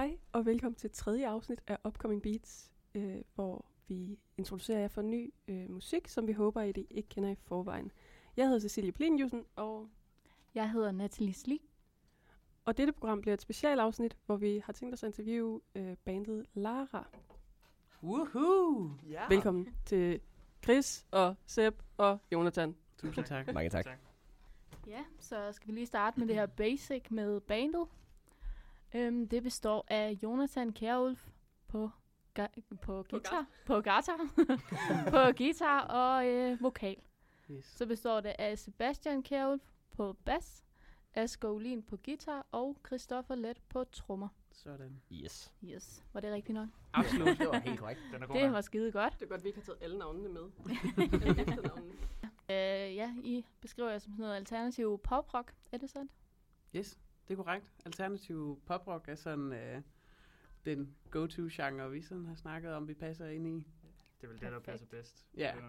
Hej og velkommen til tredje afsnit af Upcoming Beats, øh, hvor vi introducerer jer for ny øh, musik, som vi håber, at I ikke kender i forvejen. Jeg hedder Cecilie Plinjusen, og, Jeg hedder Natalie Sli. og dette program bliver et specialafsnit, hvor vi har tænkt os at interviewe øh, bandet Lara. Woohoo! Ja. Velkommen til Chris og Seb og Jonathan. Tusind tak. Mange tak. Ja, så skal vi lige starte med det her basic med bandet. Øhm, det består af Jonathan Kjærulf på, ga- på guitar, på guitar, på guitar og øh, vokal. Yes. Så består det af Sebastian Kjærulf på bas, Asger Olin på guitar og Christoffer Let på trommer. Sådan. Yes. Yes, var det rigtigt nok? Absolut. Det var helt korrekt. Den er god Det var skide godt. Det er godt, at vi ikke har taget alle navnene med. alle efternavnene. Øh, ja, I beskriver jer som sådan noget alternativ poprock, er det sandt? Yes, det er korrekt. Alternativ poprock er sådan øh, den go-to-genre, vi sådan har snakket om, vi passer ind i. Det er vel det, der Perfekt. passer bedst. Ja. Jo-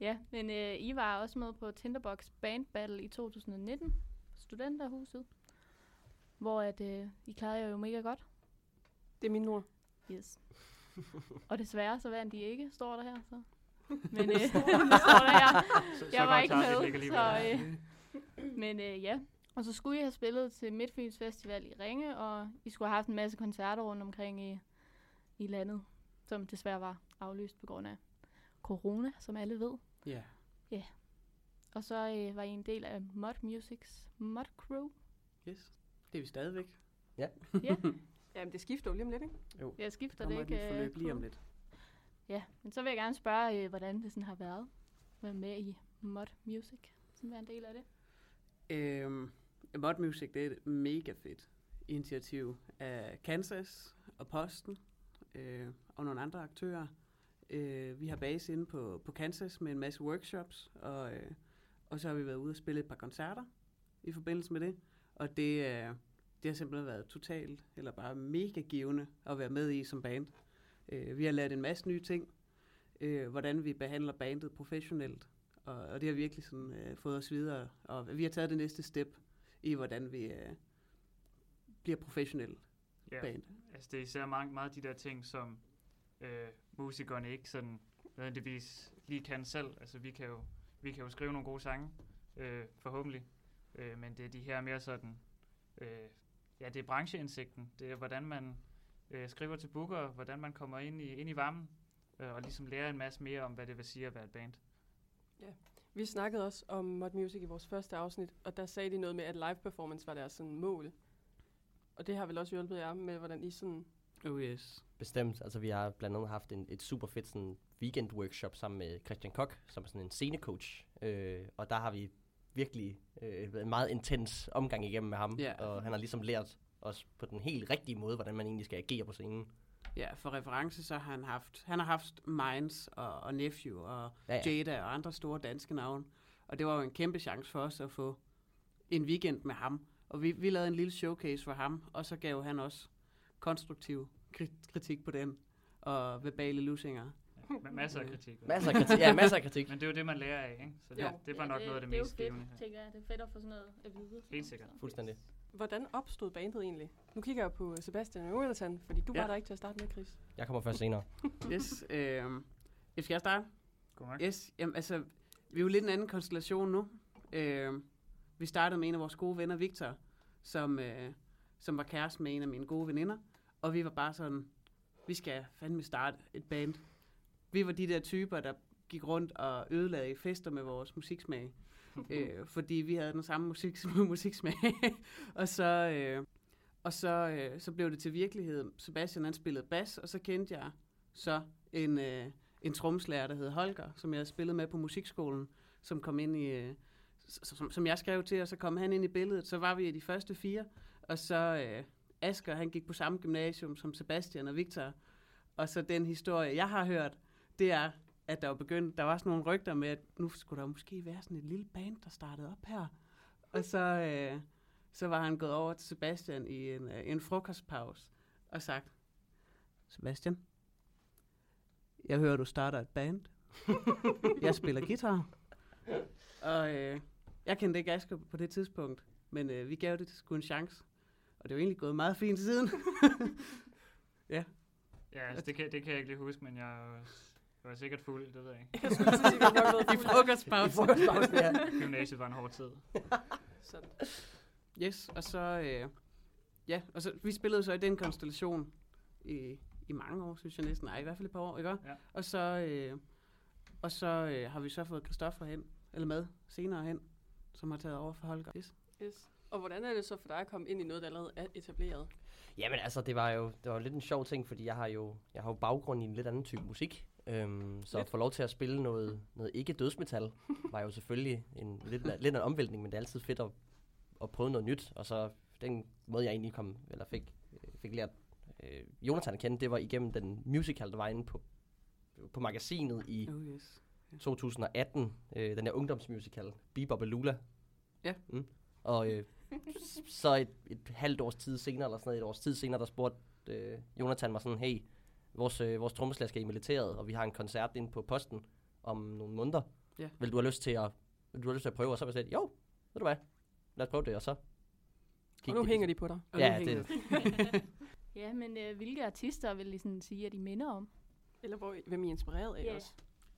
Ja, men øh, I var også med på Tinderbox Band Battle i 2019, studenterhuset, hvor at, øh, I klarede jer jo mega godt. Det er mine ord. Yes. Og desværre så vandt I ikke, står der her. Så. Men øh, det står der her. Så Jeg var ikke med, så øh, men øh, ja. Og så skulle I have spillet til Midtfyns Festival i Ringe, og I skulle have haft en masse koncerter rundt omkring i, i landet, som desværre var aflyst på grund af corona, som alle ved. Ja. Og så øh, var I en del af Mod Musics Mod Crew. Yes. Det er vi stadigvæk. Ja, Jamen, det skifter jo lige om lidt, ikke? Jo. jeg skifter det kommer et ikke. nyt øh, forløb lige om lidt. Ja, men så vil jeg gerne spørge, øh, hvordan det sådan har været at være med i Mod Music, som er en del af det. Øhm, mod Music, det er et mega fedt initiativ af Kansas og Posten øh, og nogle andre aktører. Øh, vi har base inde på, på Kansas med en masse workshops, og, øh, og så har vi været ude og spille et par koncerter i forbindelse med det. Og det, øh, det har simpelthen været totalt, eller bare mega givende at være med i som band. Øh, vi har lært en masse nye ting, øh, hvordan vi behandler bandet professionelt, og, og det har virkelig sådan, øh, fået os videre. Og vi har taget det næste step i, hvordan vi øh, bliver professionelle Ja, band. altså det er især mange, meget de der ting, som øh, musikerne ikke sådan nødvendigvis lige kan selv. Altså vi kan jo, vi kan jo skrive nogle gode sange, øh, forhåbentlig. Øh, men det er de her mere sådan, øh, ja det er brancheindsigten. Det er hvordan man øh, skriver til booker, hvordan man kommer ind i, ind i varmen, øh, og ligesom lærer en masse mere om, hvad det vil sige at være et band. Vi snakkede også om Mod Music i vores første afsnit, og der sagde de noget med, at live performance var deres sådan mål. Og det har vel også hjulpet jer med, hvordan I sådan... Oh yes. Bestemt. Altså, vi har blandt andet haft en, et super fedt sådan, weekend workshop sammen med Christian Kok, som er sådan en scenecoach. Øh, og der har vi virkelig øh, været en meget intens omgang igennem med ham. Ja. Og han har ligesom lært os på den helt rigtige måde, hvordan man egentlig skal agere på scenen. Ja, for reference så har han haft, han har haft Minds og, og Nephew og Ja, ja, ja. ja. Jada og andre store danske navne. Og det var jo en kæmpe chance for os at få en weekend med ham. Og vi, vi lavede en lille showcase for ham, og så gav han også konstruktiv kri- kritik på den, og verbale lusinger. Ja, med masser af kritik. Masser af kritik. Ja, masser af kritik. Men det er jo det, man lærer af, ikke? Så det, Jo. det var nok noget af det, er jo mest fedt, givende. her. tænker jeg. Det er fedt at få sådan noget at vide. Helt sikkert. Fuldstændig. Hvordan opstod bandet egentlig? Nu kigger jeg på Sebastian og Jonathan, fordi du Ja. var der ikke til at starte med, Chris. Jeg kommer først senere. Yes, øh, skal jeg starte? Nok. Yes, jamen, altså, vi er jo lidt en anden konstellation nu. Øh, vi startede med en af vores gode venner, Victor, som, øh, som var kæreste med en af mine gode veninder. Og vi var bare sådan, vi skal fandme starte et band. Vi var de der typer, der gik rundt og ødelagde fester med vores musiksmag. øh, fordi vi havde den samme musik, musiksmag. og så, øh, og så, øh, så blev det til virkelighed. Sebastian han spillede bas, og så kendte jeg så en, øh, en tromslærer, der hed Holger, som jeg havde spillet med på musikskolen, som kom ind i, øh, som, som jeg skrev til, og så kom han ind i billedet. Så var vi de første fire, og så øh, Asger, han gik på samme gymnasium som Sebastian og Victor. Og så den historie, jeg har hørt, det er, at der var begyndt, der var sådan nogle rygter med, at nu skulle der måske være sådan et lille band, der startede op her. Og så, øh, så var han gået over til Sebastian i en, øh, en frokostpause og sagt, Sebastian, jeg hører, du starter et band. jeg spiller guitar. Og øh, jeg kendte ikke Asger på det tidspunkt, men øh, vi gav det sgu en chance. Og det er jo egentlig gået meget fint siden. Ja, altså, det, kan, det kan jeg ikke lige huske, men jeg var, var sikkert fuld, det ved jeg ikke. Jeg skulle sige, at vi nok været I frokostpausen. I frokostpausen, ja. Gymnasiet var en hård tid. Sådan. Yes, og så, øh, ja, og så, vi spillede så i den konstellation i, i mange år, synes jeg næsten. Nej, i hvert fald et par år, ikke? Ja. Og så, øh, og så øh, har vi så fået Christoffer hen, eller med senere hen, som har taget over for Holger. Yes. Yes. Og hvordan er det så for dig at komme ind i noget, der allerede er etableret? Jamen altså, det var jo det var lidt en sjov ting, fordi jeg har jo, jeg har jo baggrund i en lidt anden type musik. Øhm, så Lidt. at få lov til at spille noget, noget ikke dødsmetal, var jo selvfølgelig en, lidt, lidt en omvæltning, men det er altid fedt at, at prøve noget nyt. Og så den måde, jeg egentlig kom, eller fik, fik lært øh, Jonathan at kende, det var igennem den musical, der var inde på, på magasinet i Oh yes. 2018, øh, den der ungdomsmusical, Bebop og Lula. Ja. Mm. Og øh, så et, et halvt års tid senere, eller sådan noget, et års tid senere, der spurgte øh, Jonathan mig sådan, hey, vores, øh, vores trommeslager skal i militæret, og vi har en koncert inde på posten om nogle måneder. Ja. Vil du have lyst til at, vil du have lyst til at prøve? Og så var jeg sådan, jo, ved du hvad, lad os prøve det, og så Og nu hænger de på dig. Og Ja, det- Ja, men øh, hvilke artister vil I sådan sige, at I minder om? Eller hvor, hvem I er inspireret af Ja. også.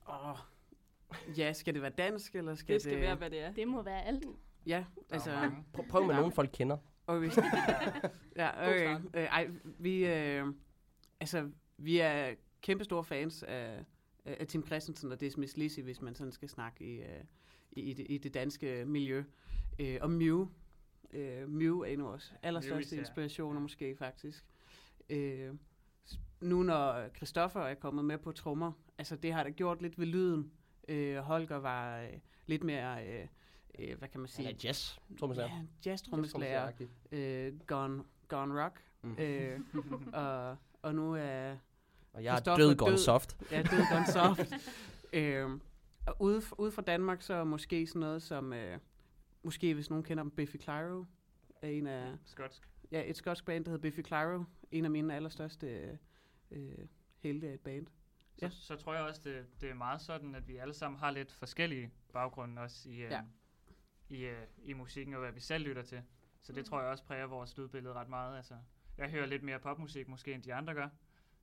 Åh, ja, skal det være dansk, eller skal Det skal være, hvad det er. Det må være alt. Ja, Der altså... mange. prøv, med nogen, folk kender. Og hvis... ja, okay. Øh, ej, vi, øh, altså, vi er kæmpe store fans af, af Tim Christensen og Dismiss Lizzy, hvis man sådan skal snakke i, øh, i, i, det, i det danske miljø. Øh, og Mew. Øh, Mew er en af vores allerstørste inspirationer måske faktisk. Øh, nu når Christoffer er kommet med på trommer, altså det har da gjort lidt ved lyden. Øh, Holger var øh, lidt mere, øh, øh, hvad kan man sige? Eller jazz, tror man siger. Ja, jazz-trommeslager øh, gone, gone rock. Mm. Mm. Øh, og, og nu er Og jeg er Christoffer død gone soft. ja, død gone soft. øh, og ude, ude fra Danmark, så måske sådan noget som, øh, måske hvis nogen kender dem, Biffy Clyro, er en af, Skotsk. ja, et skotsk band, der hedder Biffy Clyro, en af mine allerstørste øh, helte af et band. Så, Ja. så tror jeg også, det, det er meget sådan, at vi alle sammen har lidt forskellige baggrunde også i, øh, Ja. i, øh, i musikken og hvad vi selv lytter til. Så det tror jeg også præger vores lydbillede ret meget. Altså, jeg hører lidt mere popmusik måske, end de andre gør.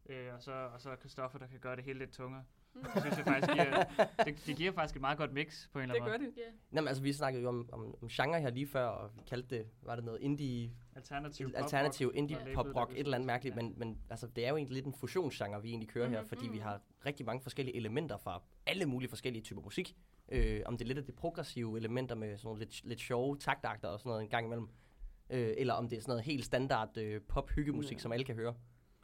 Øh, og så og så er Christoffer, der kan gøre det hele lidt tungere. Det synes jeg faktisk giver, det, det giver faktisk et meget godt mix på en eller Det anden gør måde. det. Ja. Nå, men altså, vi snakkede jo om, om, om genre her lige før, og vi kaldte det, var det noget indie, Alternativ pop alternativ indie pop rock, et eller andet mærkeligt, Ja. men, men altså, det er jo egentlig lidt en fusionsgenre, vi egentlig kører her, Mhm. fordi vi Mhm. har rigtig mange forskellige elementer fra alle mulige forskellige typer musik. Øh, om det er lidt af de progressive elementer med sådan nogle lidt, lidt sjove taktagter og sådan noget en gang imellem, øh, eller om det er sådan noget helt standard øh, pop-hyggemusik, Ja. som alle kan høre.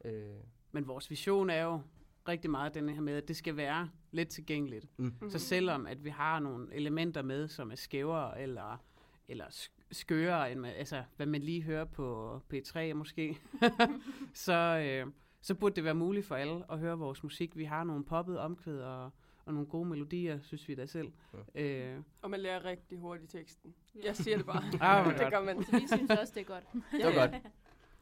Øh, Men vores vision er jo rigtig meget den her med, at det skal være let tilgængeligt. mm. Mhm. Så selvom at vi har nogle elementer med, som er skævere eller, eller sk- skøre, end med, altså, hvad man lige hører på P3 måske, så, øh, så burde det være muligt for alle at høre vores musik. Vi har nogle poppede omkvæd og, og nogle gode melodier, synes vi da selv. Øh, Og man lærer rigtig hurtigt teksten. Jeg siger det bare. Ah, det godt. gør man. Så vi synes også, det er godt. Det var godt.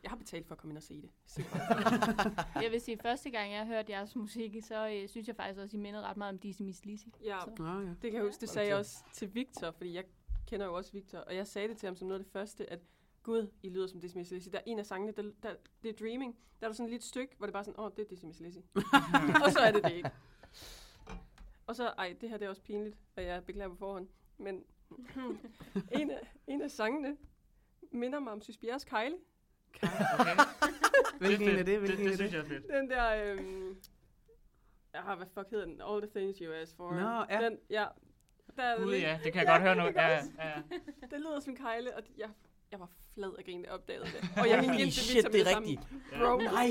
Jeg har betalt for at komme ind og se det. Bare. Jeg vil sige, første gang jeg hørte jeres musik, så øh, synes jeg faktisk også, I mindede ret meget om Dizzy Miss Lizzy. Ja, Så. Ja. det kan jeg huske, det sagde jeg også til Victor, fordi jeg kender jo også Victor, og jeg sagde det til ham som noget af det første, at Gud, I lyder som Dizzy Miss Lizzy. Der er en af sangene, der, der, det er Dreaming. Der er der sådan et lille stykke, hvor det bare er sådan, åh, oh, det er Dizzy Miss Lizzy. og så er det det ikke. Og så, ej, det her det er også pinligt, at jeg beklager på forhånd. Men en, af, en af sangene minder mig om Sys Bjerres Kejle. Okay. Hvilken en er fedt. det? Hvilken det, det er synes det? jeg er fedt. Den der, øhm, jeg har, hvad fuck hedder den? All the things you asked for. Nå, ja. Den, ja. Der er Gud ja, det kan jeg Ja, godt høre nu. det Ja, ja, ja. Det lyder som Kejle, og jeg, jeg var flad af grin, da jeg opdagede det. Og jeg gik ind til shit, Victor med det er rigtigt. Bro, Nej,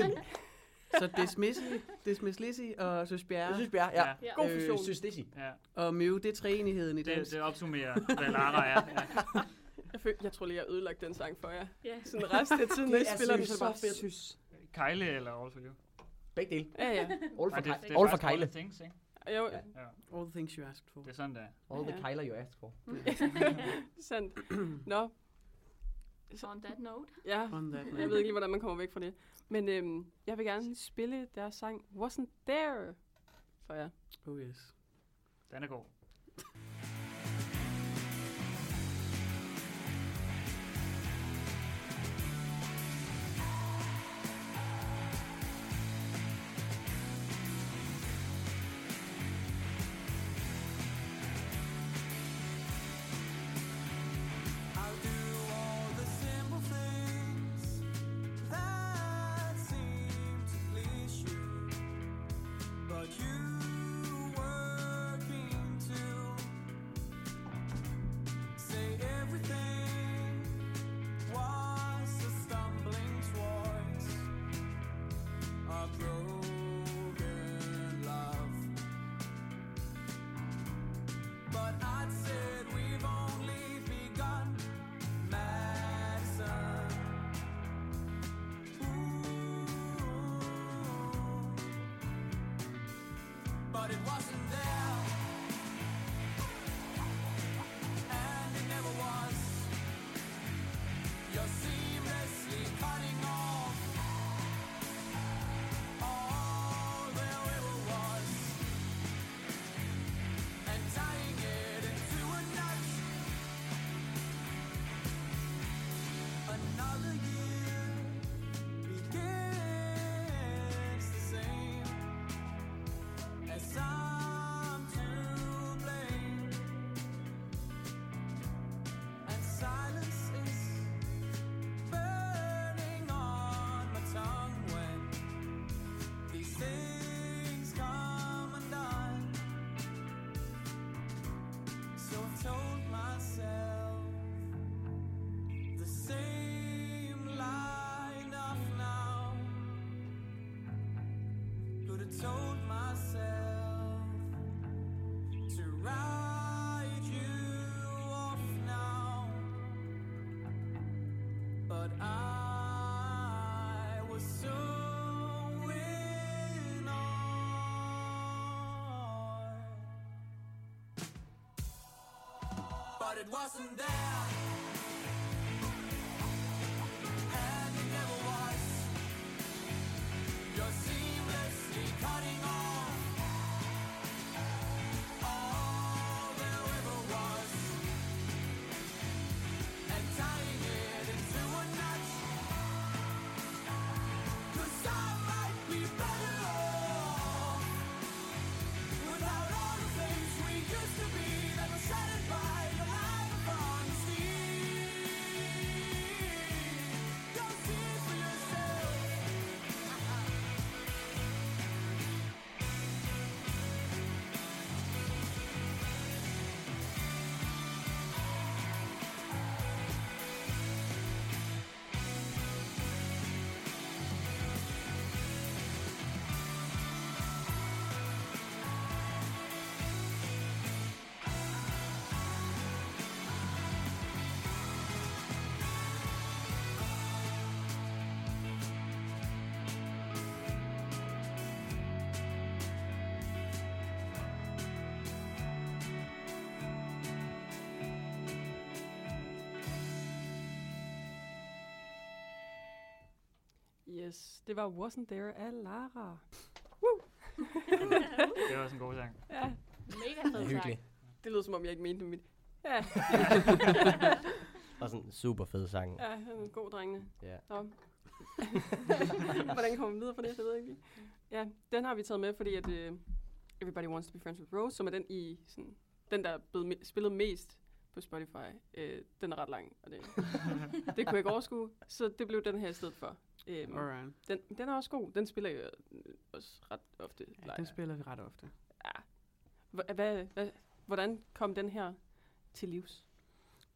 Så Dismissy, Dismiss Lizzy og Søs Bjerre. synes, Bjerre, ja. Ja. God fusion. Øh, synes det ja. Og Mew, det er treenigheden i Det, dansk. det opsummerer, hvad Lara er. Ja. Jeg, føl, jeg tror lige, jeg har ødelagt den sang for jer. Ja. Sådan resten af tiden, når I Det er spiller den, så bare fedt. sys. Kejle eller All for You? Begge dele. Ja, ja. All for, Nej, det, det er all for Kejle. All the Things, ikke? Jeg, Ja. Ja, All the things you asked for. det er sådan, der. All the Ja. Kejler, you asked for. Sandt. Nå, Så on that note. ja. On that Jeg note. ved ikke lige, hvordan man kommer væk fra det. Men øhm, jeg vil gerne spille deres sang Wasn't There for jer. Oh yes. Den er god. It wasn't there. It wasn't there. Yes, det var Wasn't There af Lara. Det var også en god sang. Ja, Mega fed sang. Det lød som om, jeg ikke mente mit. Ja, Og sådan en super fed sang. ja, han er en god drengene. Ja. Nå. Hvordan kommer man videre fra det? Jeg ved ikke lige. Ja, den har vi taget med, fordi at uh, Everybody Wants to Be Friends with Rose, som er den i sådan, den, der er blevet me- spillet mest på Spotify, øh, den er ret lang, og det, det kunne jeg ikke overskue, så det blev den her i stedet for. Øhm, Alright. den, den er også god, den spiller jeg også ret ofte. Ja, den spiller vi ret ofte. Ja. Hva- Hvad, hvad, hvordan kom den her til livs?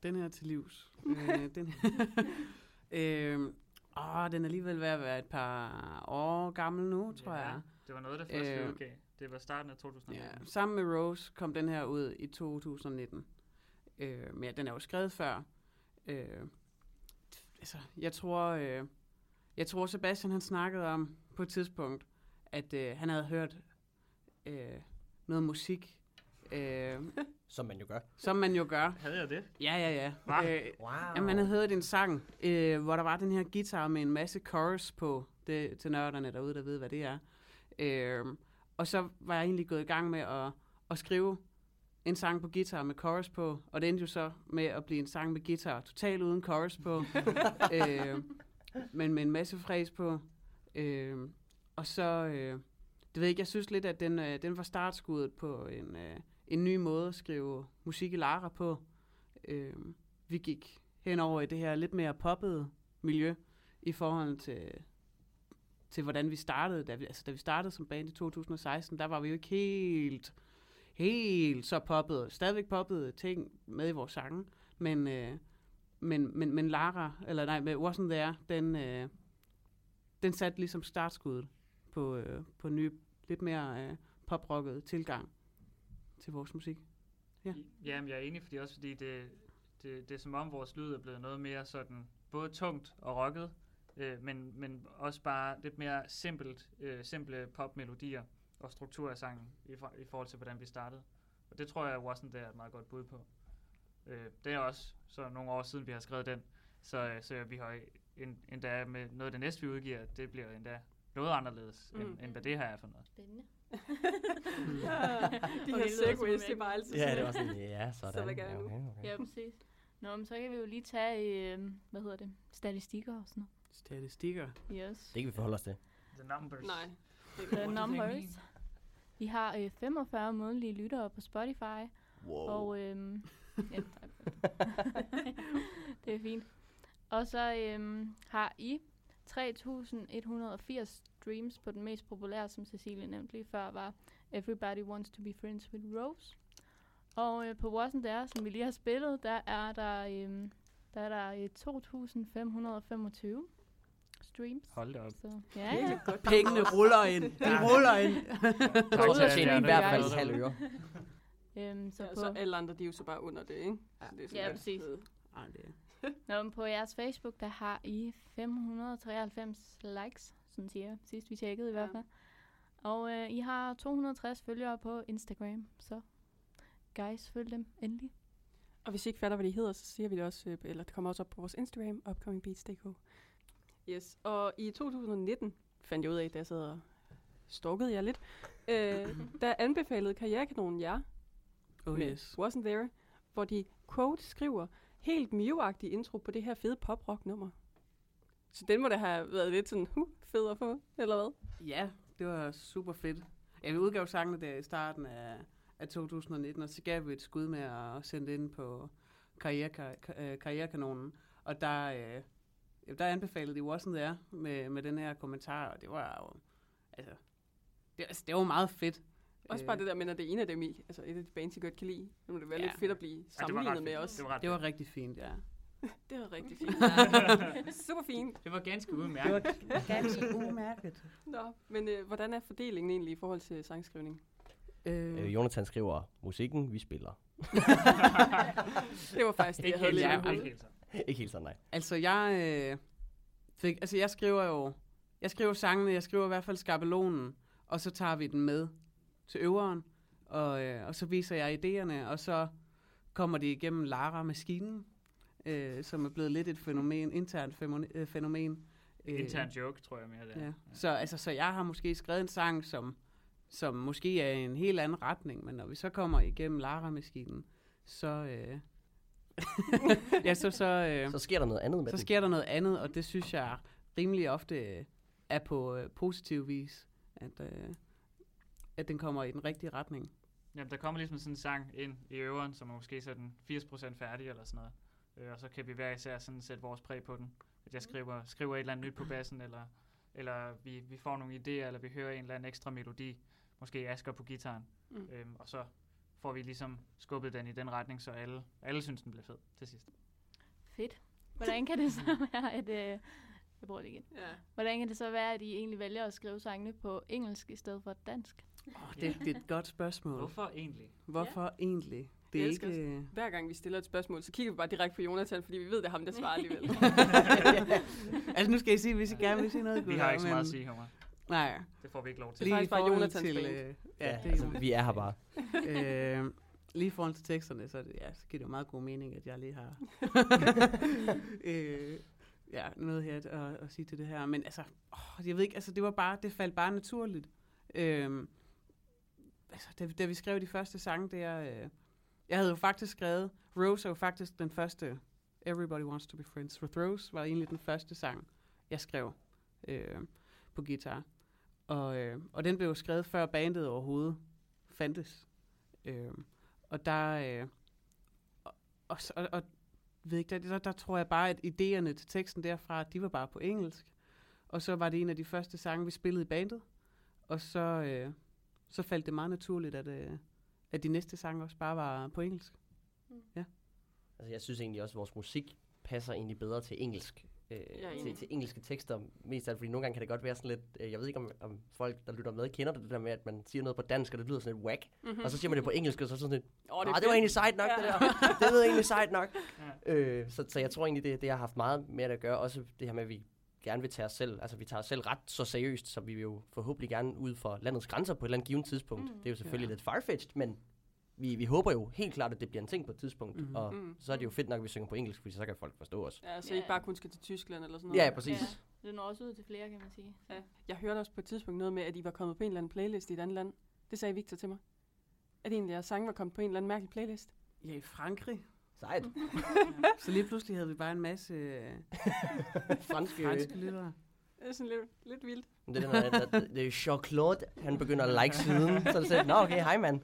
Den her til livs. øh, den, øh, åh, den er alligevel ved at være et par år gammel nu, tror Ja, jeg. Det var noget, der først Øh, øh, udgav. Det var starten af 2019. Ja, sammen med Rose kom den her ud i 2019. Øh, men ja, den er jo skrevet før. Øh, altså, jeg tror, øh, jeg tror Sebastian han snakkede om på et tidspunkt, at øh, han havde hørt øh, noget musik, øh, Som man jo gør. som man jo gør. Havde jeg det? Ja, ja, ja. Hva? Øh, Wow. Jamen, han havde hørt en sang, øh, hvor der var den her guitar med en masse chorus på, det, til nørderne derude, der ved, hvad det er. Øh, og så var jeg egentlig gået i gang med at, at skrive en sang på guitar med chorus på, og det endte jo så med at blive en sang med guitar totalt uden chorus på, øh, men med en masse fræs på. Øh, og så, øh, det ved jeg ikke, jeg synes lidt, at den, øh, den var startskuddet på en, øh, en ny måde at skrive musik i Lara på. Øh, vi gik henover i det her lidt mere poppede miljø i forhold til, til hvordan vi startede. Da vi, altså, da vi startede som band i 2016, der var vi jo ikke helt, helt så poppet. Stadigvæk poppede ting med i vores sange, men, øh, men, men, men Lara, eller nej, med Wasn't There, den, øh, den satte ligesom startskuddet på, øh, på en ny, lidt mere øh, poprocket tilgang til vores musik. Ja. Jamen, jeg er enig, fordi også fordi det, det, det er som om vores lyd er blevet noget mere sådan, både tungt og rocket, øh, men, men også bare lidt mere simpelt, øh, simple popmelodier. og struktur af sangen i, for, i forhold til, hvordan vi startede. Og det tror jeg, Wasn't There er et meget godt bud på. Øh, det er også så nogle år siden, vi har skrevet den, så, øh, så vi har en, endda med noget af det næste, vi udgiver, det bliver endda noget anderledes, mm. end, end hvad det her er for noget. Spændende. Ja, de her segways, en det bare altid Ja, det var sådan, ja, sådan. Så hvad nu? Okay, okay. Ja, præcis. Nå, men så kan vi jo lige tage, øh, hvad hedder det, statistikker og sådan Statistikker. noget. Yes. Det kan vi forholde os til. The numbers. Nej. The numbers. Vi har øh, 45 månedlige lyttere på Spotify, Wow. og øhm, ja, tak. det er fint. Og så øhm, har I 3.180 streams på den mest populære, som Cecilie nævnte lige før, var Everybody Wants to be Friends with Rose. Og øh, på Wasn't There, som vi lige har spillet, der er der, øhm, der, er der øh, 2.525 streams. Hold da op. Så, ja, ja. Pengene ruller ind. De ruller ind. Der ud er af så tjener i hvert fald halv øre. Øhm, så Så, på, så alle andre, de er jo så bare under det, ikke? Ja. Så det er sådan Ja, præcis. Ej, det er. Nå, men på jeres Facebook, der har I 593 likes, sådan siger jeg, sidst vi tjekkede i Ja. hvert fald. Og øh, I har 260 følgere på Instagram, så guys, følg dem endelig. Og hvis I ikke fatter, hvad de hedder, så siger vi det også, øh, eller det kommer også op på vores Instagram, upcomingbeats.dk. Yes, og i 2019 fandt jeg ud af, da jeg sad og stalkede jer lidt, øh, der anbefalede Karrierekanonen jer Oh yes. Wasn't There, hvor de quote skriver, helt Mew-agtig intro på det her fede pop-rock-nummer. Så den må da have været lidt sådan, huh, fed at få, eller hvad? Ja, det var super fedt. Ja, vi udgav sangene der i starten af, af 2019, og så gav vi et skud med at sende det ind på karriere, øh, Karrierekanonen. Og der, øh, der anbefalede de Wasn't There med, med den her kommentar, og det var jo, altså, det, altså, det var meget fedt. Også bare det der med, at det er en af dem i, altså et af de bands, I godt kan lide. Nu må det være Ja. lidt fedt at blive Ja, det var sammenlignet ret med os. Det var, ret Det var rigtig fint, ja. Det var rigtig fint. Super fint. det var ganske udmærket. ganske umærket. Nå, men øh, hvordan er fordelingen egentlig i forhold til sangskrivning? Øh, Øh, Jonathan skriver, musikken vi spiller. Det var faktisk det, jeg Ikke havde ja, ja, ikke helt så. Ikke helt sådan, nej. Altså, jeg øh, fik, altså, jeg skriver jo, jeg skriver sangene, jeg skriver i hvert fald skabelonen, og så tager vi den med til øveren, og, øh, og så viser jeg idéerne, og så kommer de igennem Lara-maskinen, øh, som er blevet lidt et fænomen, internt fænomen. Øh, fænomen. Øh, Intern joke, tror jeg mere, det er. Ja. Så, altså, så jeg har måske skrevet en sang, som, som måske er i en helt anden retning, men når vi så kommer igennem Lara-maskinen, så... Øh, ja, så, så, øh, Så sker der noget andet med så den. sker der noget andet, og det synes jeg rimelig ofte øh, er på øh, positiv vis, at, øh, at den kommer i den rigtige retning. Jamen, der kommer ligesom sådan en sang ind i øveren, som er måske sådan 80% færdig eller sådan noget. Øh, og så kan vi hver især sådan sætte vores præg på den. At jeg skriver, skriver et eller andet nyt på bassen, eller, eller vi, vi får nogle idéer, eller vi hører en eller anden ekstra melodi. Måske Asger på gitaren. Mm. Øhm, og så får vi ligesom skubbet den i den retning, så alle, alle synes, den bliver fed til sidst. Fedt. Hvordan kan det så være, at... Øh, jeg bruger det igen. Ja. Hvordan kan det så være, at I egentlig vælger at skrive sangene på engelsk i stedet for dansk? Oh, det, det er et godt spørgsmål. Hvorfor egentlig? Hvorfor ja. egentlig? Det er ikke... Hver gang vi stiller et spørgsmål, så kigger vi bare direkte på Jonathan, fordi vi ved, det er ham, der svarer alligevel. altså nu skal I sige, hvis I gerne vil sige noget. Vi har ikke så meget at sige, Homer. Nej, Det får vi ikke lov til. Det er lige i faktisk bare forhold Jonathans til... Øh, Ja, ja, det altså, er vi er her bare. øh, lige i forhold til teksterne, så, er det- ja, så giver det jo meget god mening, at jeg lige har øh, ja, noget her at, at, at sige til det her. Men altså, åh, jeg ved ikke, altså det var bare, det faldt bare naturligt. Øh, altså, da, da vi skrev de første sange der, øh, jeg havde jo faktisk skrevet, Rose er jo faktisk den første, Everybody Wants to be Friends with Rose, var egentlig den første sang, jeg skrev øh, på guitar. Og, øh, og den blev jo skrevet før bandet overhovedet fandtes. Øh, og der... Øh, og, og, og, og ved ikke, der, der, der tror jeg bare, at idéerne til teksten derfra, de var bare på engelsk. Og så var det en af de første sange, vi spillede i bandet. Og så, øh, så faldt det meget naturligt, at, øh, at de næste sange også bare var på engelsk. Altså, jeg synes egentlig også, at vores musik passer egentlig bedre til engelsk. Øh, til, til engelske tekster mest af alt, fordi nogle gange kan det godt være sådan lidt, øh, jeg ved ikke om, om folk, der lytter med, kender det, det der med, at man siger noget på dansk, og det lyder sådan lidt whack, Mm-hmm. og så siger man det på engelsk, og så er sådan lidt, oh, det, det var egentlig sejt nok, Ja. det der. det lyder egentlig sejt nok. Ja. Øh, så, så jeg tror egentlig, det, det har haft meget med at gøre, også det her med, at vi gerne vil tage os selv, altså vi tager os selv ret så seriøst, så vi vil jo forhåbentlig gerne ud for landets grænser på et eller andet givet tidspunkt. Mm. Mm. Det er jo selvfølgelig Ja. lidt farfetched, men vi, vi håber jo helt klart, at det bliver en ting på et tidspunkt, mm. og Mm. mm. så er det jo fedt nok, at vi synger på engelsk, fordi så kan folk forstå os. Ja, så Ja. I ikke bare kun skal til Tyskland eller sådan noget. Ja, præcis. Ja, det når også ud til flere, kan man sige. Ja. Jeg hørte også på et tidspunkt noget med, at I var kommet på en eller anden playlist i et andet land. Det sagde Victor til mig. At egentlig jeres sang var kommet på en eller anden mærkelig playlist. Ja, i Frankrig. Sejt. Så lige pludselig havde vi bare en masse øh, Franske. franske lyttere. Det er sådan lidt, lidt vildt. Det er, der, der, det er Jean-Claude, han begynder at like siden, så er det sådan, nå okay, hej mand.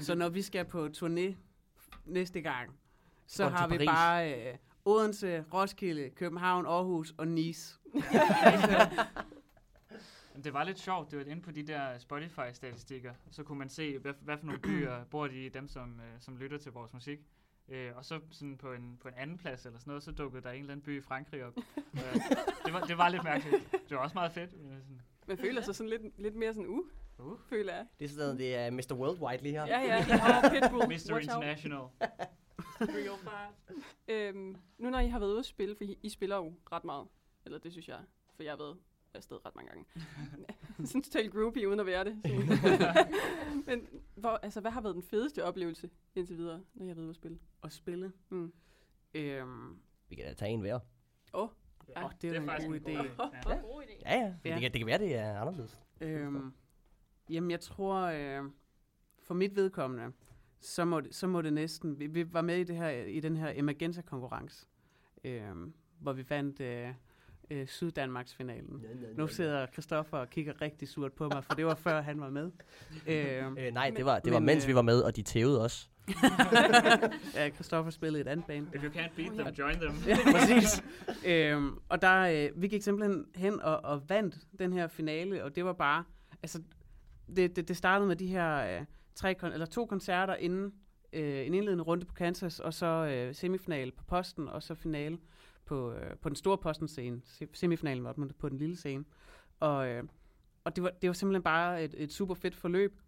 Så når vi skal på turné næste gang, så til har vi Paris. bare øh, Odense, Roskilde, København, Aarhus og Nice. Det var lidt sjovt, det var inde på de der Spotify-statistikker, så kunne man se, hvad, hvad for nogle byer bor de i, dem som, øh, som lytter til vores musik. Øh, og så sådan på en, på en anden plads eller sådan noget, så dukkede der en eller anden by i Frankrig op. øh, det, var, det var lidt mærkeligt. Det var også meget fedt. men Sådan, Man føler sig sådan lidt, lidt mere sådan, uh, uh, føler jeg. Det er sådan, det er Mr. Worldwide lige her. Ja, ja. Og Pitbull. Mr. International. Øhm, nu når I har været ude at spille, for I, I spiller jo ret meget. Eller det synes jeg, for jeg har været afsted ret mange gange. sådan totalt groupie, uden at være det. Men hvor, altså, hvad har været den fedeste oplevelse indtil videre, når I har været ude at spille? Og spille. Mm. Øhm, Vi kan da tage en hver. Ja, Åh, det er da en faktisk god en idé. Ja. Ja. God idé. Ja, ja. Ja. Det, kan, det kan være, det er anderledes. øhm, jamen, jeg tror, øh, for mit vedkommende, så må, det, så må det næsten... Vi, vi var med i, det her, i den her Emergenza-konkurrence, øh, hvor vi vandt øh, øh, Syddanmarks finalen. Nu sidder Christoffer og kigger rigtig surt på mig, for det var før han var med. Øh, Øh, nej, det var, det var men, mens øh, vi var med, og de tævede os. ja, Christoffer spillede i et andet band. If you can't beat them, join them. Ja, præcis. øhm, og der, øh, vi gik simpelthen hen og, og vandt den her finale, og det var bare, altså, det, det, det startede med de her øh, tre, kon- eller to koncerter inden, øh, en indledende runde på Kansas, og så øh, semifinal på posten, og så finale på, øh, på den store posten scene. Se- Semifinalen var på den lille scene. Og, øh, og det, var, det var simpelthen bare et, et super fedt forløb,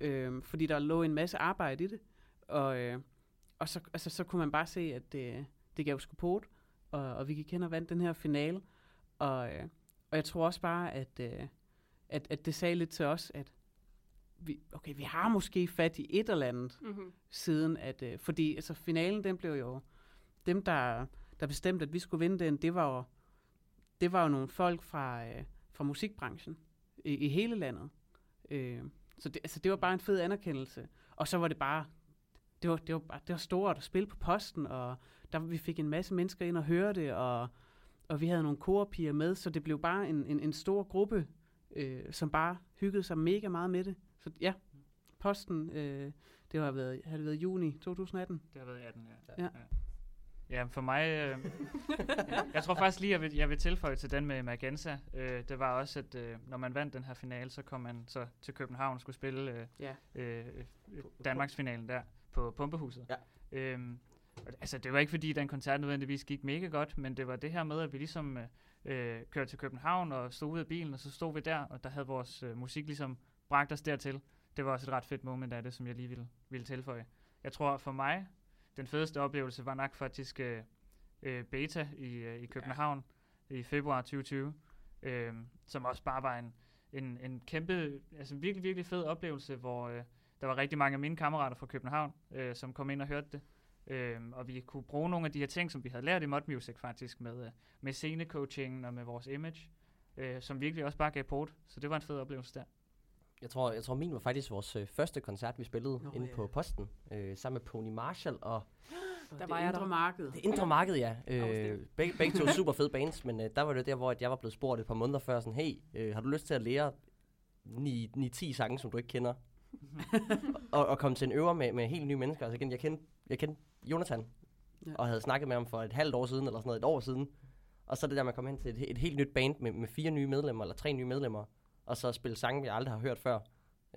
øh, fordi der lå en masse arbejde i det. Og, øh, og så, altså, så kunne man bare se, at det, det gav sgu på og, og vi gik hen og vandt den her finale. Og, øh, og jeg tror også bare, at, øh, at, at det sagde lidt til os, at vi, okay, vi har måske fat i et eller andet, Mm-hmm. siden at, øh, fordi altså, finalen, den blev jo, dem der, der bestemte, at vi skulle vinde den, det var jo, det var jo nogle folk fra, øh, fra musikbranchen i, i hele landet. Øh, så det, altså, det var bare en fed anerkendelse. Og så var det bare, det var, det var, bare, det var stort at spille på posten, og der, vi fik en masse mennesker ind og høre det, og, og vi havde nogle korpiger med, så det blev bare en, en, en stor gruppe, øh, som bare hyggede sig mega meget med det. Så ja, posten, øh, det har været, har det været juni 2018. Det har været i 18, ja. Ja. Ja, for mig... Øh, jeg tror faktisk lige, jeg vil, jeg vil tilføje til den med Magenza. Øh, det var også, at øh, når man vandt den her finale, så kom man så til København og skulle spille øh, Ja. øh, øh, Danmarksfinalen der på Pumpehuset. Ja. Øhm, altså, det var ikke fordi, den koncert nødvendigvis gik mega godt, men det var det her med, at vi ligesom øh, øh, kørte til København og stod ud af bilen, og så stod vi der, og der havde vores øh, musik ligesom bragt os dertil. Det var også et ret fedt moment af det, som jeg lige ville, ville tilføje. Jeg tror for mig, den fedeste oplevelse var nok faktisk øh, øh, Beta i, øh, i København ja. i februar 2020, øh, som også bare var en, en, en kæmpe, altså en virkelig, virkelig fed oplevelse, hvor øh, der var rigtig mange af mine kammerater fra København, øh, som kom ind og hørte det. Øh, og vi kunne bruge nogle af de her ting, som vi havde lært i Mod Music faktisk, med, øh, med scenecoaching og med vores image, øh, som virkelig også bare gav port. Så det var en fed oplevelse der. Jeg tror, jeg tror min var faktisk vores øh, første koncert, vi spillede Nå, inde ja. på Posten, øh, sammen med Pony Marshall og Der det var jeg indre der. marked. det indre marked, ja. Øh, begge, begge to super fede bands, men øh, der var det der, hvor at jeg var blevet spurgt et par måneder før, sådan, hey, øh, har du lyst til at lære 9-10 sange, som du ikke kender? og, og komme til en øver med, med helt nye mennesker. Altså igen, jeg kendte, jeg kendte Jonathan, Ja. ja. og havde snakket med ham for et halvt år siden, eller sådan noget, et år siden. Og så det der med at komme hen til et, et helt nyt band med, med fire nye medlemmer, eller tre nye medlemmer, og så spille sange, vi aldrig har hørt før.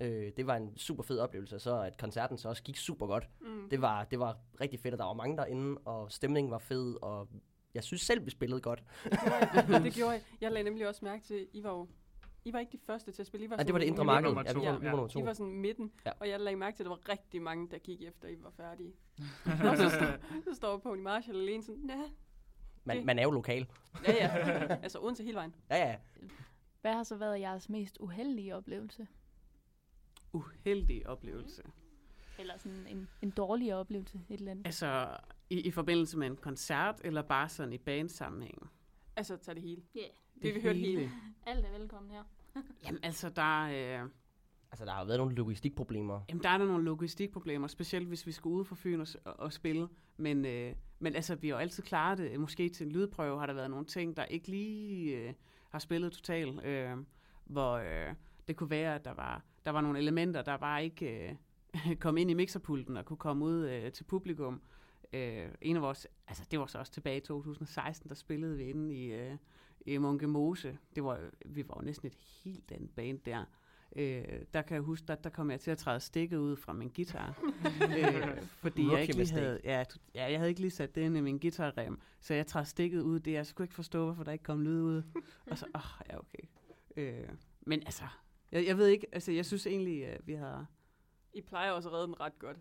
Øh, det var en super fed oplevelse, så at koncerten så også gik super godt. Mm. Det var, det var rigtig fedt, og der var mange derinde, og stemningen var fed, og jeg synes selv, vi spillede godt. Det gjorde jeg. det gjorde jeg. Jeg lagde nemlig også mærke til, I var jo I var ikke de første til at spille. I var Ja, det var det indre marked. Ja, vi var, ja. nummer to. I var sådan midten, Ja. og jeg lagde mærke til, at der var rigtig mange, der gik efter, I var færdige. og så, stod, så står Pony Marshall alene sådan, nej, Man, Det- man er jo lokal. Ja, ja. altså Odense hele vejen. Ja, ja. Hvad har så været jeres mest uheldige oplevelse? Uheldig oplevelse. Eller sådan en, en dårlig oplevelse, et eller andet? Altså, i, i forbindelse med en koncert, eller bare sådan i bandsammenhæng? Altså, tag det hele. Ja. Vi vil høre det hele. Alt er velkommen her. Jamen, altså, der, øh, Altså, der har jo været nogle logistikproblemer. jamen, der er der nogle logistikproblemer, specielt hvis vi skulle ud for Fyn og, og spille. Men, øh, men altså, vi har jo altid klaret det. Måske til en lydprøve har der været nogle ting, der ikke lige øh, har spillet totalt. Øh, hvor øh, det kunne være, at der var, der var nogle elementer, der bare ikke øh, kom ind i mixerpulten og kunne komme ud øh, til publikum. Øh, en af vores, altså det var så også tilbage i 2016, der spillede vi inde i, øh, i Munke Mose. Det var, vi var jo næsten et helt andet band der. Øh, der kan jeg huske, der, der kom jeg til at træde stikket ud fra min guitar. øh, fordi jeg ikke lige havde, ja, ja, jeg havde ikke lige sat det ind i min guitarrem, så jeg træder stikket ud. Det jeg skulle ikke forstå, hvorfor der ikke kom lyd ud. Og så, åh, oh, ja, okay. Øh, men altså, jeg, jeg ved ikke, altså jeg synes egentlig, at vi har I plejer også at redde den ret godt.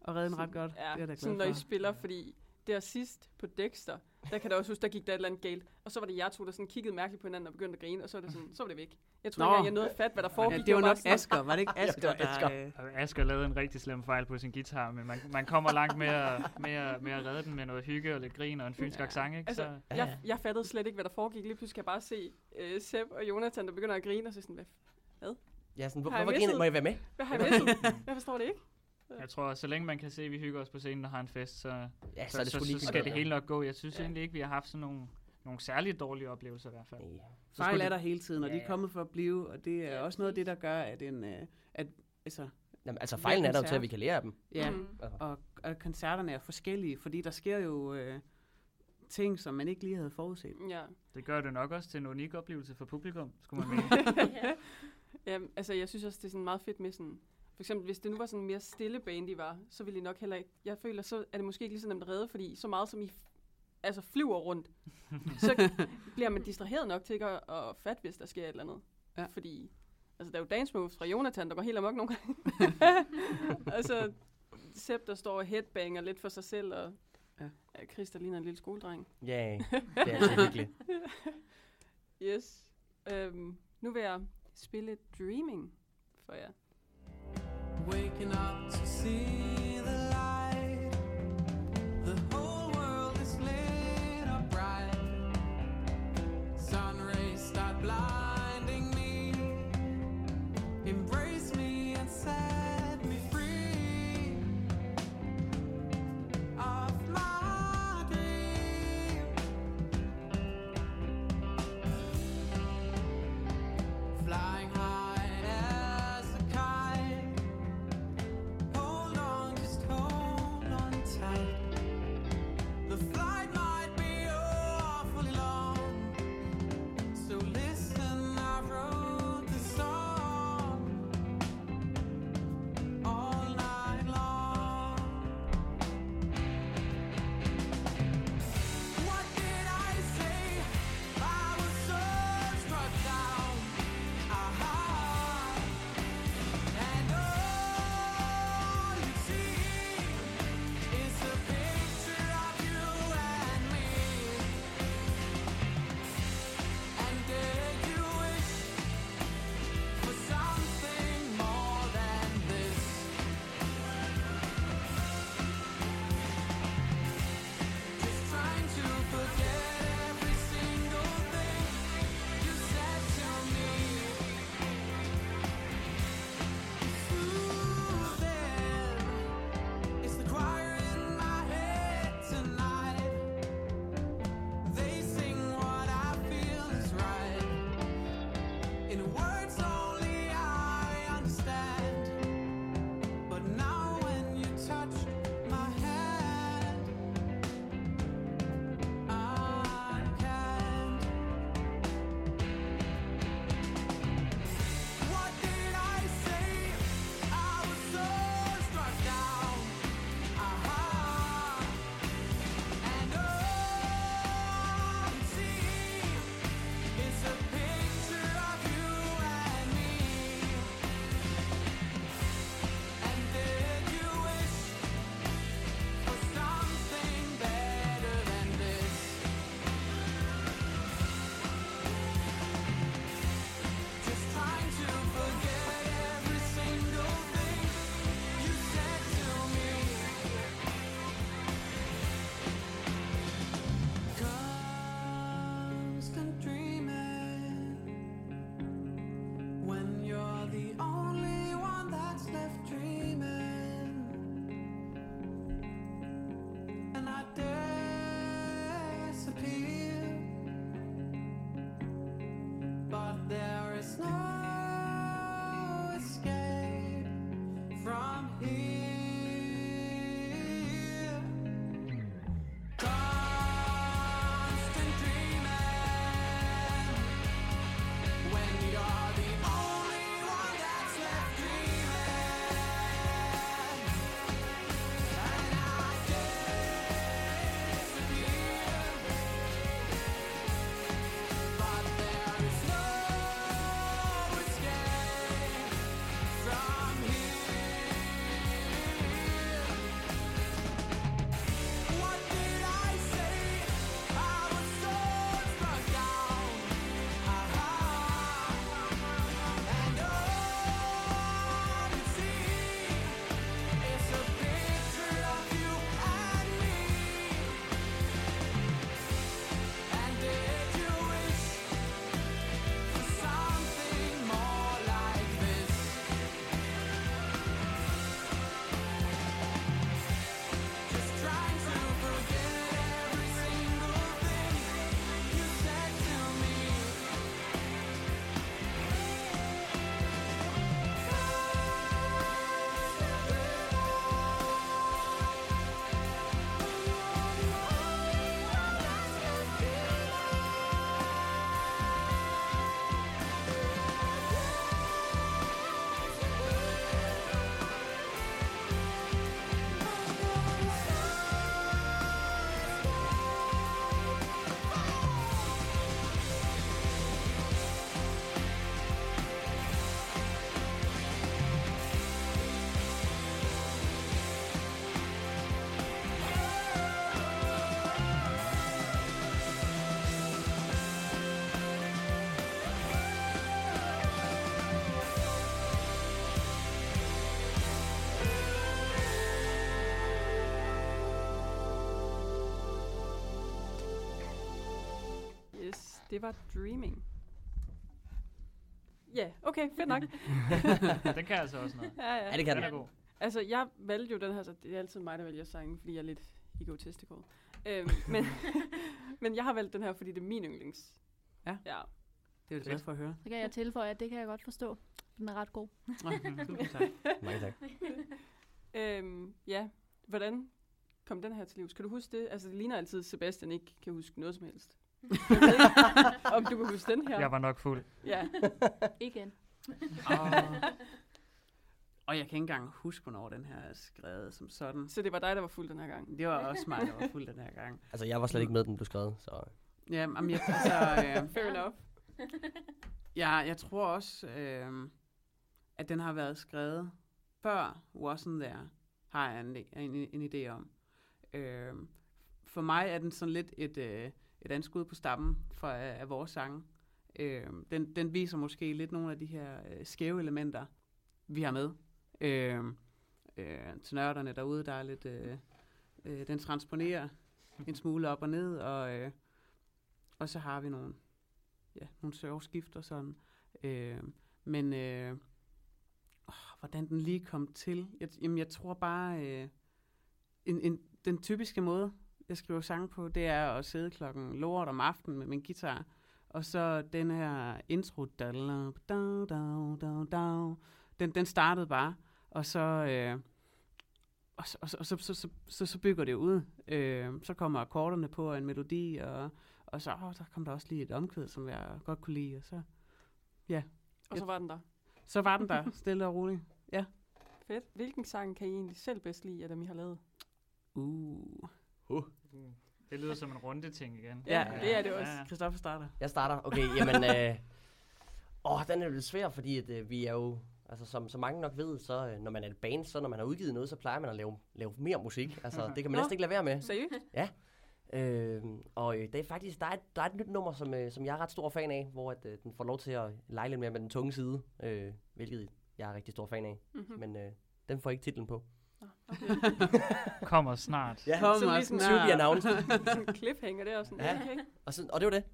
og reddet den ret Sådan- godt. Ja, det er jeg da sådan glad når I spiller, fordi der sidst på Dexter, der kan jeg også huske, der gik der et eller andet galt. Og så var det jer to, der sådan kiggede mærkeligt på hinanden og begyndte at grine, og så var det, sådan, så var det væk. Jeg tror ikke jeg nåede at fatte, hvad der foregik. Ja, det var nok sådan- Asger, var det ikke Ja, det Asger, var Asger. der... Øh, Og Asger lavede en rigtig slem fejl på sin guitar, men man, man kommer langt med at, med, at, med at redde den med noget hygge og lidt grin og en fynsk Ja. accent, ikke? Altså, Så, jeg, jeg fattede slet ikke, hvad der foregik. Lige pludselig kan jeg bare se uh, Seb og Jonathan, der begynder at grine, og så sådan, hvad, Ja, sådan, hvor, Har jeg hvorfor griner, må jeg være med? hvad har jeg misset? Jeg forstår det ikke. Jeg tror, så længe man kan se, at vi hygger os på scenen og har en fest, så, Ja, så, så det så, sgu så, lige skal det hele nok gå. Jeg synes Ja. egentlig ikke, vi har haft sådan nogle, nogle særligt dårlige oplevelser i hvert fald. Nej. Fejl er der hele tiden, og Ja, de er ja. kommet for at blive, og det er Ja, også noget af det, der gør, at en... Øh, at, altså, Jamen, altså, fejlen er der jo til, at vi kan lære af dem. ja, Mm. Og, og koncerterne er forskellige, fordi der sker jo øh, ting, som man ikke lige havde forudset. Ja. Det gør det nok også til en unik oplevelse for publikum, skulle man mene. ja. ja, altså jeg synes også, det er sådan meget fedt med sådan... For eksempel, hvis det nu var sådan en mere stille band, de var, så ville de nok heller ikke... Jeg føler, så er det måske ikke lige så nemt at redde, fordi så meget som I altså flyver rundt, så bliver man distraheret nok til ikke at, at fatte, hvis der sker et eller andet. Ja. Fordi, altså der er jo dance moves fra Jonathan, der går helt amok nogle gange. altså, Sepp, der står og headbanger lidt for sig selv, og Ja. Chris, der ligner en lille skoledreng. ja, det er altså hyggeligt. Yes. Øhm, nu vil jeg spille Dreaming for jer. Waking up to see det var Dreaming. Ja, okay, fedt nok. Den kan altså også noget. ja, ja. Ja, det kan Den den. er god. Altså, jeg valgte jo den her, så det er altid mig, der vælger sangen, fordi jeg er lidt egotistical. Øhm, men, men jeg har valgt den her, fordi det er min yndlings. Ja. Ja. Det er jo glad for at høre. Så kan jeg tilføje, at det kan jeg godt forstå. Den er ret god. Mange tak. Øhm, ja, hvordan kom den her til livs? Kan du huske det? Altså, det ligner altid, at Sebastian ikke kan huske noget som helst. Jeg ved ikke, om du kan huske den her. Jeg var nok fuld. Ja. Igen. Og jeg kan ikke engang huske, hvornår den her er skrevet som sådan. Så det var dig, der var fuld den her gang. Det var også mig, der var fuld den her gang. Altså, jeg var slet ikke med, den blev skrevet, så... Ja, men jeg, altså, øh, Fair enough. ja, jeg tror også, øh, at den har været skrevet før Wasn't There, har jeg en, en, en idé om. Øh, for mig er den sådan lidt et, øh, et andet skud på stammen fra, af, af vores sange. Øh, den, den viser måske lidt nogle af de her øh, skæve elementer, vi har med. Øh, øh, til nørderne derude, der er lidt... Øh, øh, den transponerer en smule op og ned, og, øh, og så har vi nogle, ja, nogle sørgeskift og sådan. Øh, men øh, åh, hvordan den lige kom til, jeg, jamen jeg tror bare, øh, en, en, den typiske måde, jeg skriver sang på, det er at sidde klokken lort om aftenen med min guitar, og så den her intro, da, da, da, da, da, den, den startede bare, og så, øh, og, så, og, så, og så, så, så, så, så bygger det ud. Øh, så kommer akkorderne på og en melodi, og, og så åh, der kom der også lige et omkvæd, som jeg godt kunne lide, og så, Og så var den der. så var den der, stille og roligt. Fedt. Hvilken sang kan I egentlig selv bedst lide af dem, I har lavet? Uh. Uh, det lyder som en runde ting igen. Ja, det er det også. Ja. Christoffer starter. Jeg starter. Okay, jamen... Øh, åh, den er lidt svær, fordi at, øh, vi er jo... Altså, som, som mange nok ved, så øh, når man er et band, så når man har udgivet noget, så plejer man at lave, lave mere musik. Altså, det kan man Nå. næsten ikke lade være med. Seriøst? Øh, og øh, det er faktisk, der er, et, der er et nyt nummer, som, øh, som jeg er ret stor fan af, hvor at, øh, den får lov til at lege lidt mere med den tunge side, øh, hvilket jeg er rigtig stor fan af. Mm-hmm. Men øh, den får ikke titlen på. Kommer snart. Ja, Kom så ligesom to be announced. sådan en cliffhanger der og sådan. Ja. Okay. og, så, og det var det.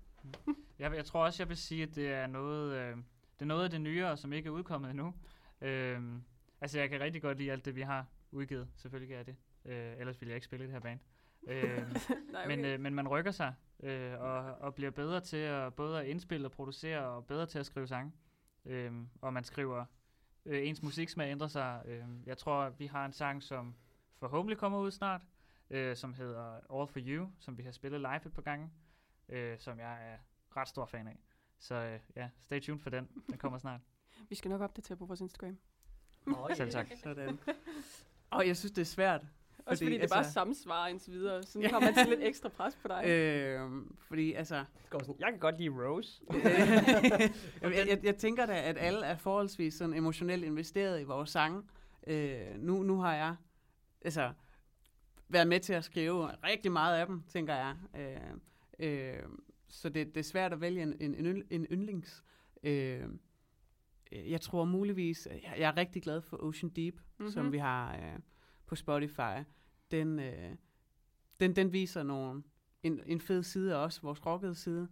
Jeg, jeg tror også, jeg vil sige, at det er noget, øh, det er noget af det nyere, som ikke er udkommet endnu. Øh, altså, jeg kan rigtig godt lide alt det, vi har udgivet. Selvfølgelig jeg det. Øh, ellers ville jeg ikke spille det her band. Øh, Nej, okay. men, øh, men man rykker sig, øh, og, og bliver bedre til at både at indspille og producere, og bedre til at skrive sange. øhm, og man skriver, øh, ens musiksmag ændrer sig. Øhm, jeg tror, vi har en sang, som forhåbentlig kommer ud snart, øh, som hedder All For You, som vi har spillet live et par gange, øh, som jeg er ret stor fan af. Så øh, ja, stay tuned for den. Den kommer snart. Vi skal nok opdatere på vores Instagram. Selv tak. Sådan. Og jeg synes, det er svært. Også fordi, Fordi, det er bare altså- samme svar indtil videre. Så nu har man sådan lidt ekstra pres på dig. Øh, fordi altså, Går sådan, jeg kan godt lide Rose. jeg, jeg, jeg tænker da, at alle er forholdsvis sådan emotionelt investeret i vores sange. Øh, nu, nu har jeg altså, været med til at skrive rigtig meget af dem, tænker jeg. Øh, øh, så det, det er svært at vælge en, en, en, yndl- en yndlings. Øh, jeg tror muligvis, jeg, jeg er rigtig glad for Ocean Deep, mm-hmm. som vi har øh, på Spotify. Den, øh, den, den viser nogle, en, en fed side af os, vores rockede side.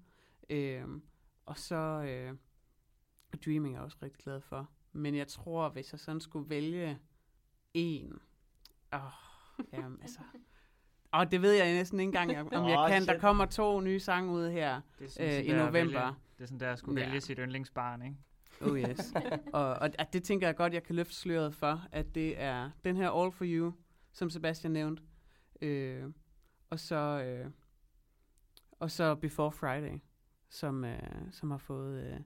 Øh, og så øh, Dreaming er jeg også rigtig glad for. Men jeg tror, hvis jeg sådan skulle vælge en... Åh, jamen, altså... Og det ved jeg næsten ikke engang, om jeg kan. Der kommer to nye sange ud her Det er øh, sådan i der at november. Vælge, det er sådan der skulle Ja. vælge sit yndlingsbarn, ikke? Oh yes. og, og at det tænker jeg godt, jeg kan løfte sløret for, at det er den her All For You, som Sebastian nævnte. Øh, og så øh, og så Before Friday, som, øh, som har fået øh,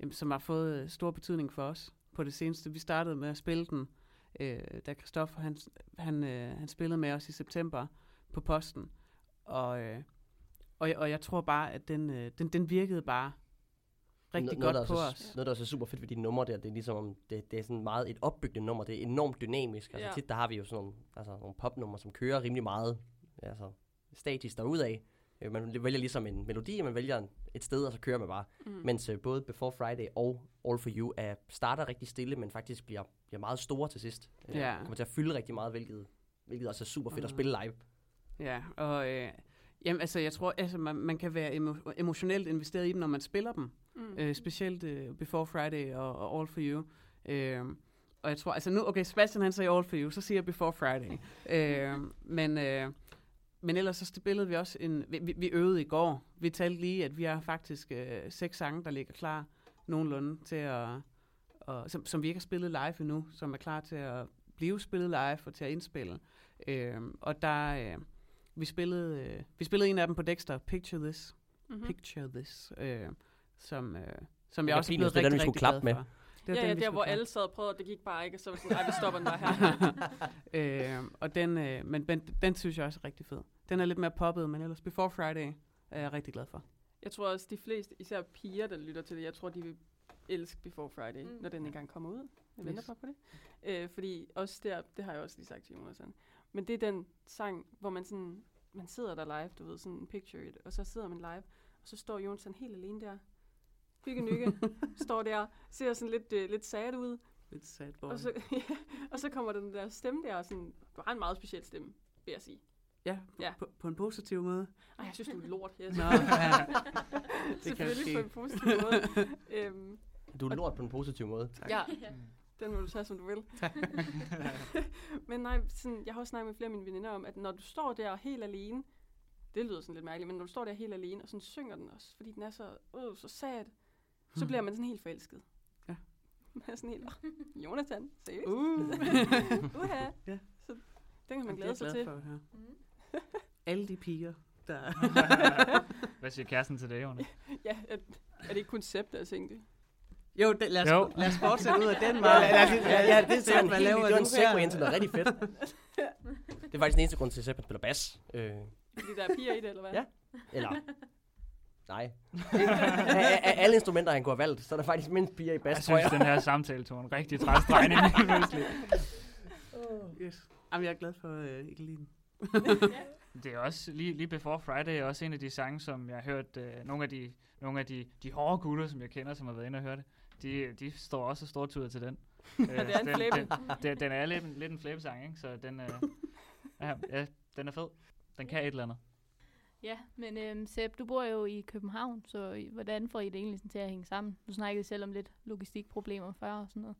jamen, som har fået øh, stor betydning for os på det seneste. Vi startede med at spille den, øh, da Christoffer han, han, øh, han spillede med os i september på posten. Og, øh, og, og jeg tror bare, at den, øh, den, den virkede bare rigtig noget, godt på er os. så, Noget, der er så super fedt ved de numre der, det er ligesom, om det, det er sådan meget et opbyggende nummer. Det er enormt dynamisk. Altså Ja. tit, der har vi jo sådan nogle, altså, nogle popnumre, som kører rimelig meget altså, statisk derudad. Øh, Man vælger ligesom en melodi, og man vælger et sted, og så kører man bare. Mm. Mens øh, både Before Friday og All For You er, starter rigtig stille, men faktisk bliver, bliver meget store til sidst. Øh, Ja. Kommer til at fylde rigtig meget, hvilket, hvilket også er super fedt at Mhm. spille live. Ja, og øh, jamen, altså, jeg tror, altså, man, man kan være emo- emotionelt investeret i dem, når man spiller dem. Mm. Øh, specielt øh, Before Friday og, og All For You. Øh, og jeg tror, altså nu, okay, Sebastian han sagde All For You, så siger jeg Before Friday. øh, men, øh, men ellers så spillede vi også en, vi, vi- øvede i går. Vi talte lige, at vi har faktisk øh, seks sange, der ligger klar nogenlunde til at, og, som, som vi ikke har spillet live endnu, som er klar til at blive spillet live og til at indspille. Øh, og der, øh, vi spillede, øh, vi spillede en af dem på Dexter, Picture This, Mm-hmm. Picture This, øh, som, øh, som jeg var også er blevet er den, rigtig, vi skulle rigtig klappe glad med. for. Det var Ja, den, ja, der hvor alle sad og prøvede, og det gik bare ikke, og så var sådan, nej, vi stopper den bare her. øh, og den, øh, men, men den synes jeg også er rigtig fed. Den er lidt mere poppet, men ellers Before Friday er jeg rigtig glad for. Jeg tror også, de fleste, især piger, der lytter til det, jeg tror, de vil elske Before Friday, Mm. når den engang kommer ud. Jeg venter bare på det. Øh, fordi også der, det har jeg også lige sagt til Jonas, sådan. men det er den sang, hvor man sådan, man sidder der live, du ved, sådan picture it, og så sidder man live, og så står Jonas helt alene der. Hygge nykke, står der, ser sådan lidt, øh, lidt sad ud, Lidt sad boy. og så, og så kommer den der stemme der, og sådan, du har en meget speciel stemme, vil jeg sige. Ja, på, Ja. På, på en positiv måde. Ej, jeg synes, du er lort. Jeg Nå, ja. Selvfølgelig ske. på en positiv måde. øhm, Du er lort på en positiv måde. ja, Mm. den må du tage, som du vil. men nej, sådan, jeg har også snakket med flere af mine veninder om, at når du står der helt alene, det lyder sådan lidt mærkeligt, men når du står der helt alene, og sådan synger den også, fordi den er så, øh, så sad, så bliver man sådan helt forelsket. Ja. Man er sådan helt, oh, Jonathan, seriøst? Uh. Uha. Ja. Så den kan man Det er glæde sig glad til. For, at høre. Mm. Alle de piger, der... Hvad siger kæresten til det, Jonas? Ja, er, er det ikke koncept af single? Jo, det, lad, os, Jo. lad os fortsætte ud af den Ja, måde. ja, ja, ja, det er sådan helt, laver er en ind til noget rigtig fedt. det er faktisk den eneste grund til, at Sepp spiller bas. Øh, Fordi der er piger i det, eller hvad? Ja. eller, nej. af, af alle instrumenter, han kunne have valgt, så er der faktisk mindst piger i bas, Jeg synes, den her samtale tog en rigtig træls drejning lige pludselig. Yes. Jamen, jeg er glad for, lide den. Det er også, lige, lige Before Friday er også en af de sange, som jeg har hørt, øh, nogle af, de, nogle af de, de hårde gutter, som jeg kender, som har været inde og hørt det, de, de står også og stortuder til den. Øh, det er en så den, flæbe. den, den, den er lidt, lidt en flæbesang, ikke? Så den, øh, ja, ja, den er fed. Den kan et eller andet. Ja, men øhm, Sepp, du bor jo i København, så hvordan får I det egentlig sådan til at hænge sammen? Du snakkede selv om lidt logistikproblemer før og sådan noget.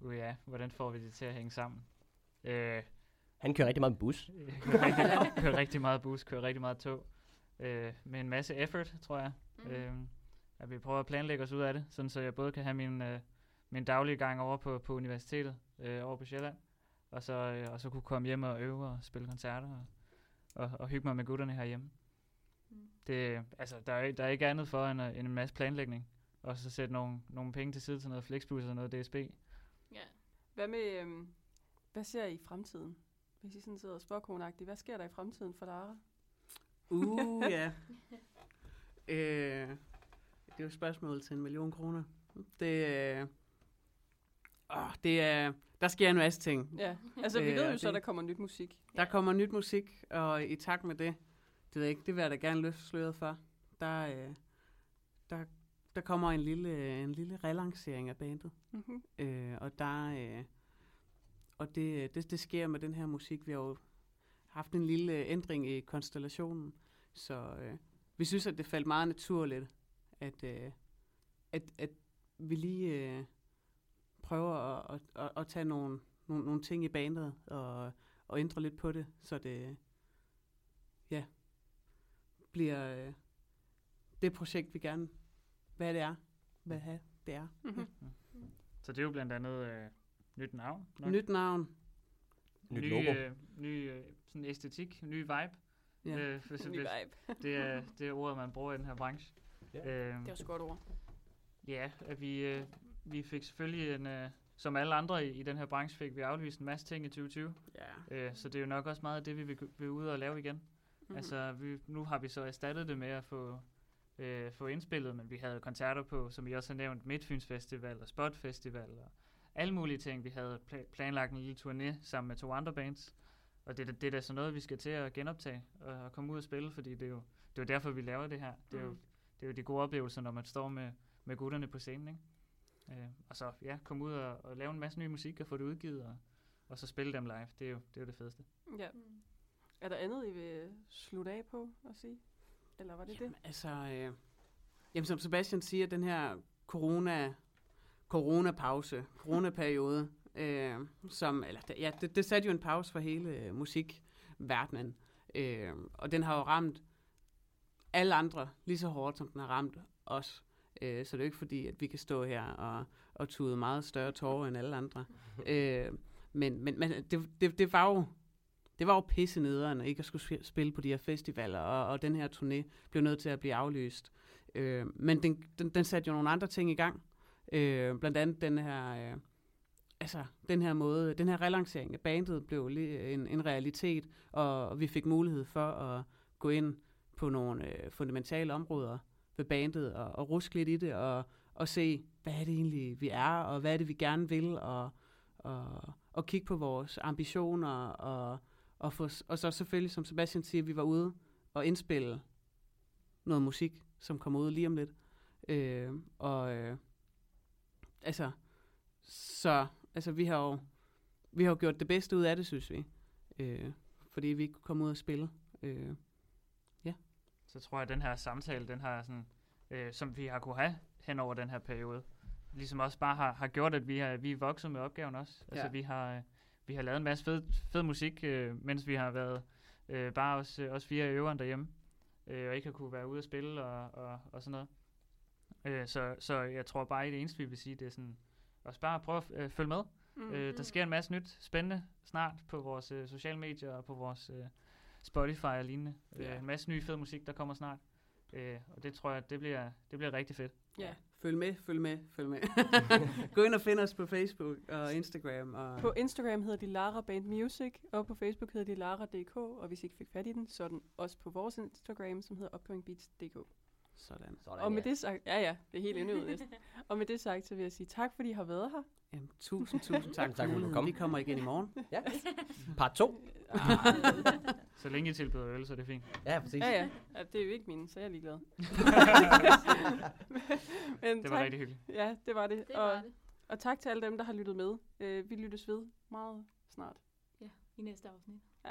Uh, ja, hvordan får vi det til at hænge sammen? Øh, Han kører rigtig meget bus. kører, rigtig, kører rigtig meget bus, kører rigtig meget tog. Øh, med en masse effort, tror jeg. Mhm. Øh, at vi prøver at planlægge os ud af det, sådan så jeg både kan have min, øh, min daglige gang over på, på universitetet, øh, over på Sjælland, og så, øh, og så kunne komme hjem og øve og spille koncerter og, og, og hygge mig med gutterne herhjemme. Mm. Det, altså, der, er, der er ikke andet for end, end en masse planlægning, og så sætte nogle, nogle penge til side til noget Flexbus og noget DSB. Ja. Hvad med, øhm, hvad ser I i fremtiden? Hvis I sådan sidder og spørger hvad sker der i fremtiden for Lara? Uh, ja. øh, det er jo et spørgsmål til en million kroner. Det, øh, åh, det er, der sker en masse ting. Ja, altså vi Øh, ved jo så, at der kommer nyt musik. Der kommer nyt musik, og i takt med det, det ved jeg ikke, det vil jeg da gerne løfte sløret for. Der, øh, der, der kommer en lille, en lille relancering af bandet. Mm-hmm. Øh, og der, øh, og det, det, det sker med den her musik. Vi har jo haft en lille ændring i konstellationen, så øh, vi synes, at det faldt meget naturligt, at, øh, at, at vi lige øh, prøver at, at, at, at tage nogle, nogle, nogle ting i bandet og, og ændre lidt på det, så det ja, bliver øh, det projekt, vi gerne, hvad det er, hvad have, det er. Mm-hmm. Så det er jo blandt andet øh, nyt navn. nok. Nyt navn, Nyt ny, logo. Øh, ny øh, sådan æstetik, ny vibe. ja. Øh, hvis, Ny vibe. det, er, det er ordet, man bruger i den her branche. Ja. Øh, Det er også et godt ord. ja, at vi, øh, vi fik selvfølgelig en... Øh, som alle andre i, i den her branche fik vi aflyst en masse ting i 2020. ja. Øh, så det er jo nok også meget af det, vi vil, vil ud og lave igen. Mm-hmm. Altså, vi, nu har vi så erstattet det med at få, øh, få indspillet, men vi havde koncerter på, som I også har nævnt, Midtfyns Festival og Spot Festival og alle mulige ting. Vi havde pla- planlagt en lille turné sammen med to andre bands, og det, er det er da sådan noget, vi skal til at genoptage og, og komme ud og spille, fordi det er jo, det er jo derfor, vi laver det her. Det er, jo, Mhm. det er jo de gode oplevelser, når man står med, med gutterne på scenen, ikke? Øh, og så ja, komme ud og, og lave en masse ny musik og få det udgivet, og, og så spille dem live. Det er jo det, er jo det fedeste. Ja. Er der andet, I vil slutte af på at sige? Eller var det Jamen, det? altså, øh, jamen, som Sebastian siger, den her corona, coronapause, coronaperiode, øh, som, eller, det- ja, det, det satte jo en pause for hele øh, musikverdenen, øh, og den har jo ramt alle andre lige så hårdt, som den har ramt os. Øh, så det er jo ikke fordi, at vi kan stå her og, og tude meget større tårer end alle andre. øh, men men, men det, det, det var jo det var jo pisse nederen, ikke at skulle sp- spille på de her festivaler, og, og den her turné blev nødt til at blive aflyst. Øh, men den, den, den satte jo nogle andre ting i gang. Øh, blandt andet den her, øh, altså, den her måde, den her relancering af bandet blev en, en realitet, og vi fik mulighed for at gå ind på nogle øh, fundamentale områder med bandet, og, og ruske lidt i det, og, og se, hvad er det egentlig, vi er, og hvad er det, vi gerne vil, og, og, og kigge på vores ambitioner, og, og, få, og så selvfølgelig, som Sebastian siger, vi var ude og indspille noget musik, som kommer ud lige om lidt. Øh, og øh, altså, så altså, vi har jo vi har jo gjort det bedste ud af det, synes vi. Øh, fordi vi ikke kunne komme ud og spille. Øh, så tror jeg, at den her samtale, den har sådan, øh, som vi har kunne have hen over den her periode, ligesom også bare har, har gjort, at vi, har, vi er vokset med opgaven også. Altså Ja. vi har, øh, vi har lavet en masse fed, fed musik, øh, mens vi har været øh, bare os, øh, os fire i øveren derhjemme, øh, og ikke har kunne være ude og spille og, og, og sådan noget. Øh, så, så jeg tror bare, at det eneste, vi vil sige, det er sådan, også bare prøve at øh, følge med. Mm. Øh, der sker en masse nyt spændende snart på vores øh, sociale medier og på vores øh, Spotify og lignende. Ja. Øh, en masse ny fed musik, der kommer snart. Øh, og det tror jeg, det bliver, det bliver rigtig fedt. Ja. følg med, følg med, følg med. Gå ind og find os på Facebook og Instagram. Og, På Instagram hedder de Lara Band Music, og på Facebook hedder de Lara.dk, og hvis I ikke fik fat i den, så er den også på vores Instagram, som hedder upcomingbeats.dk. sådan. Sådan, Og med ja. det sagt, ja ja, det er helt endnu næsten. Og med det sagt, så vil jeg sige tak, fordi I har været her. Jamen, tusind, tusind tak tak, for fordi du muligheden. kom. Vi kommer igen i morgen. Ja. Part 2. Så længe I tilbyder øl, så er det fint. Ja, præcis. Ja ja, ja det er jo ikke mine, så jeg er ligeglad. Men Det var tak. rigtig hyggeligt. Ja, det var det. Det og, var det. og tak til alle dem, der har lyttet med. Øh, vi lyttes ved meget snart. Ja, i næste afsnit. Ja.